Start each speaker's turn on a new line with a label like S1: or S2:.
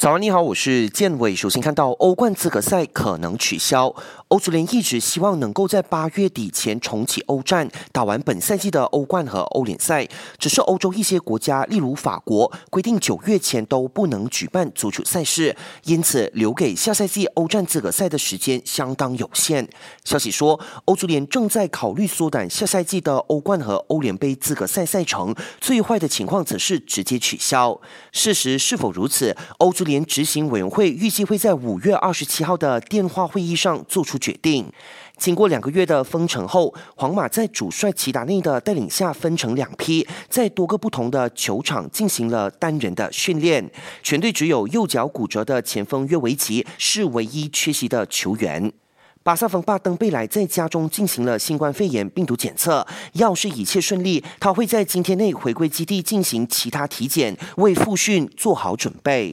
S1: 早安，你好，我是建伟。首先看到欧冠资格赛可能取消，欧足联一直希望能够在八月底前重启欧战，打完本赛季的欧冠和欧联赛。只是欧洲一些国家，例如法国，规定九月前都不能举办足球赛事，因此留给下赛季欧战资格赛的时间相当有限。消息说，欧足联正在考虑缩短下赛季的欧冠和欧联杯资格赛赛程，最坏的情况则是直接取消。事实是否如此？欧足联执行委员会预计会在五月二十七号的电话会议上做出决定。经过两个月的封城后，皇马在主帅齐达内的带领下分成两批，在多个不同的球场进行了单人的训练。全队只有右脚骨折的前锋约维奇是唯一缺席的球员。巴萨锋霸登贝莱在家中进行了新冠肺炎病毒检测，要是一切顺利，他会在今天内回归基地进行其他体检，为复训做好准备。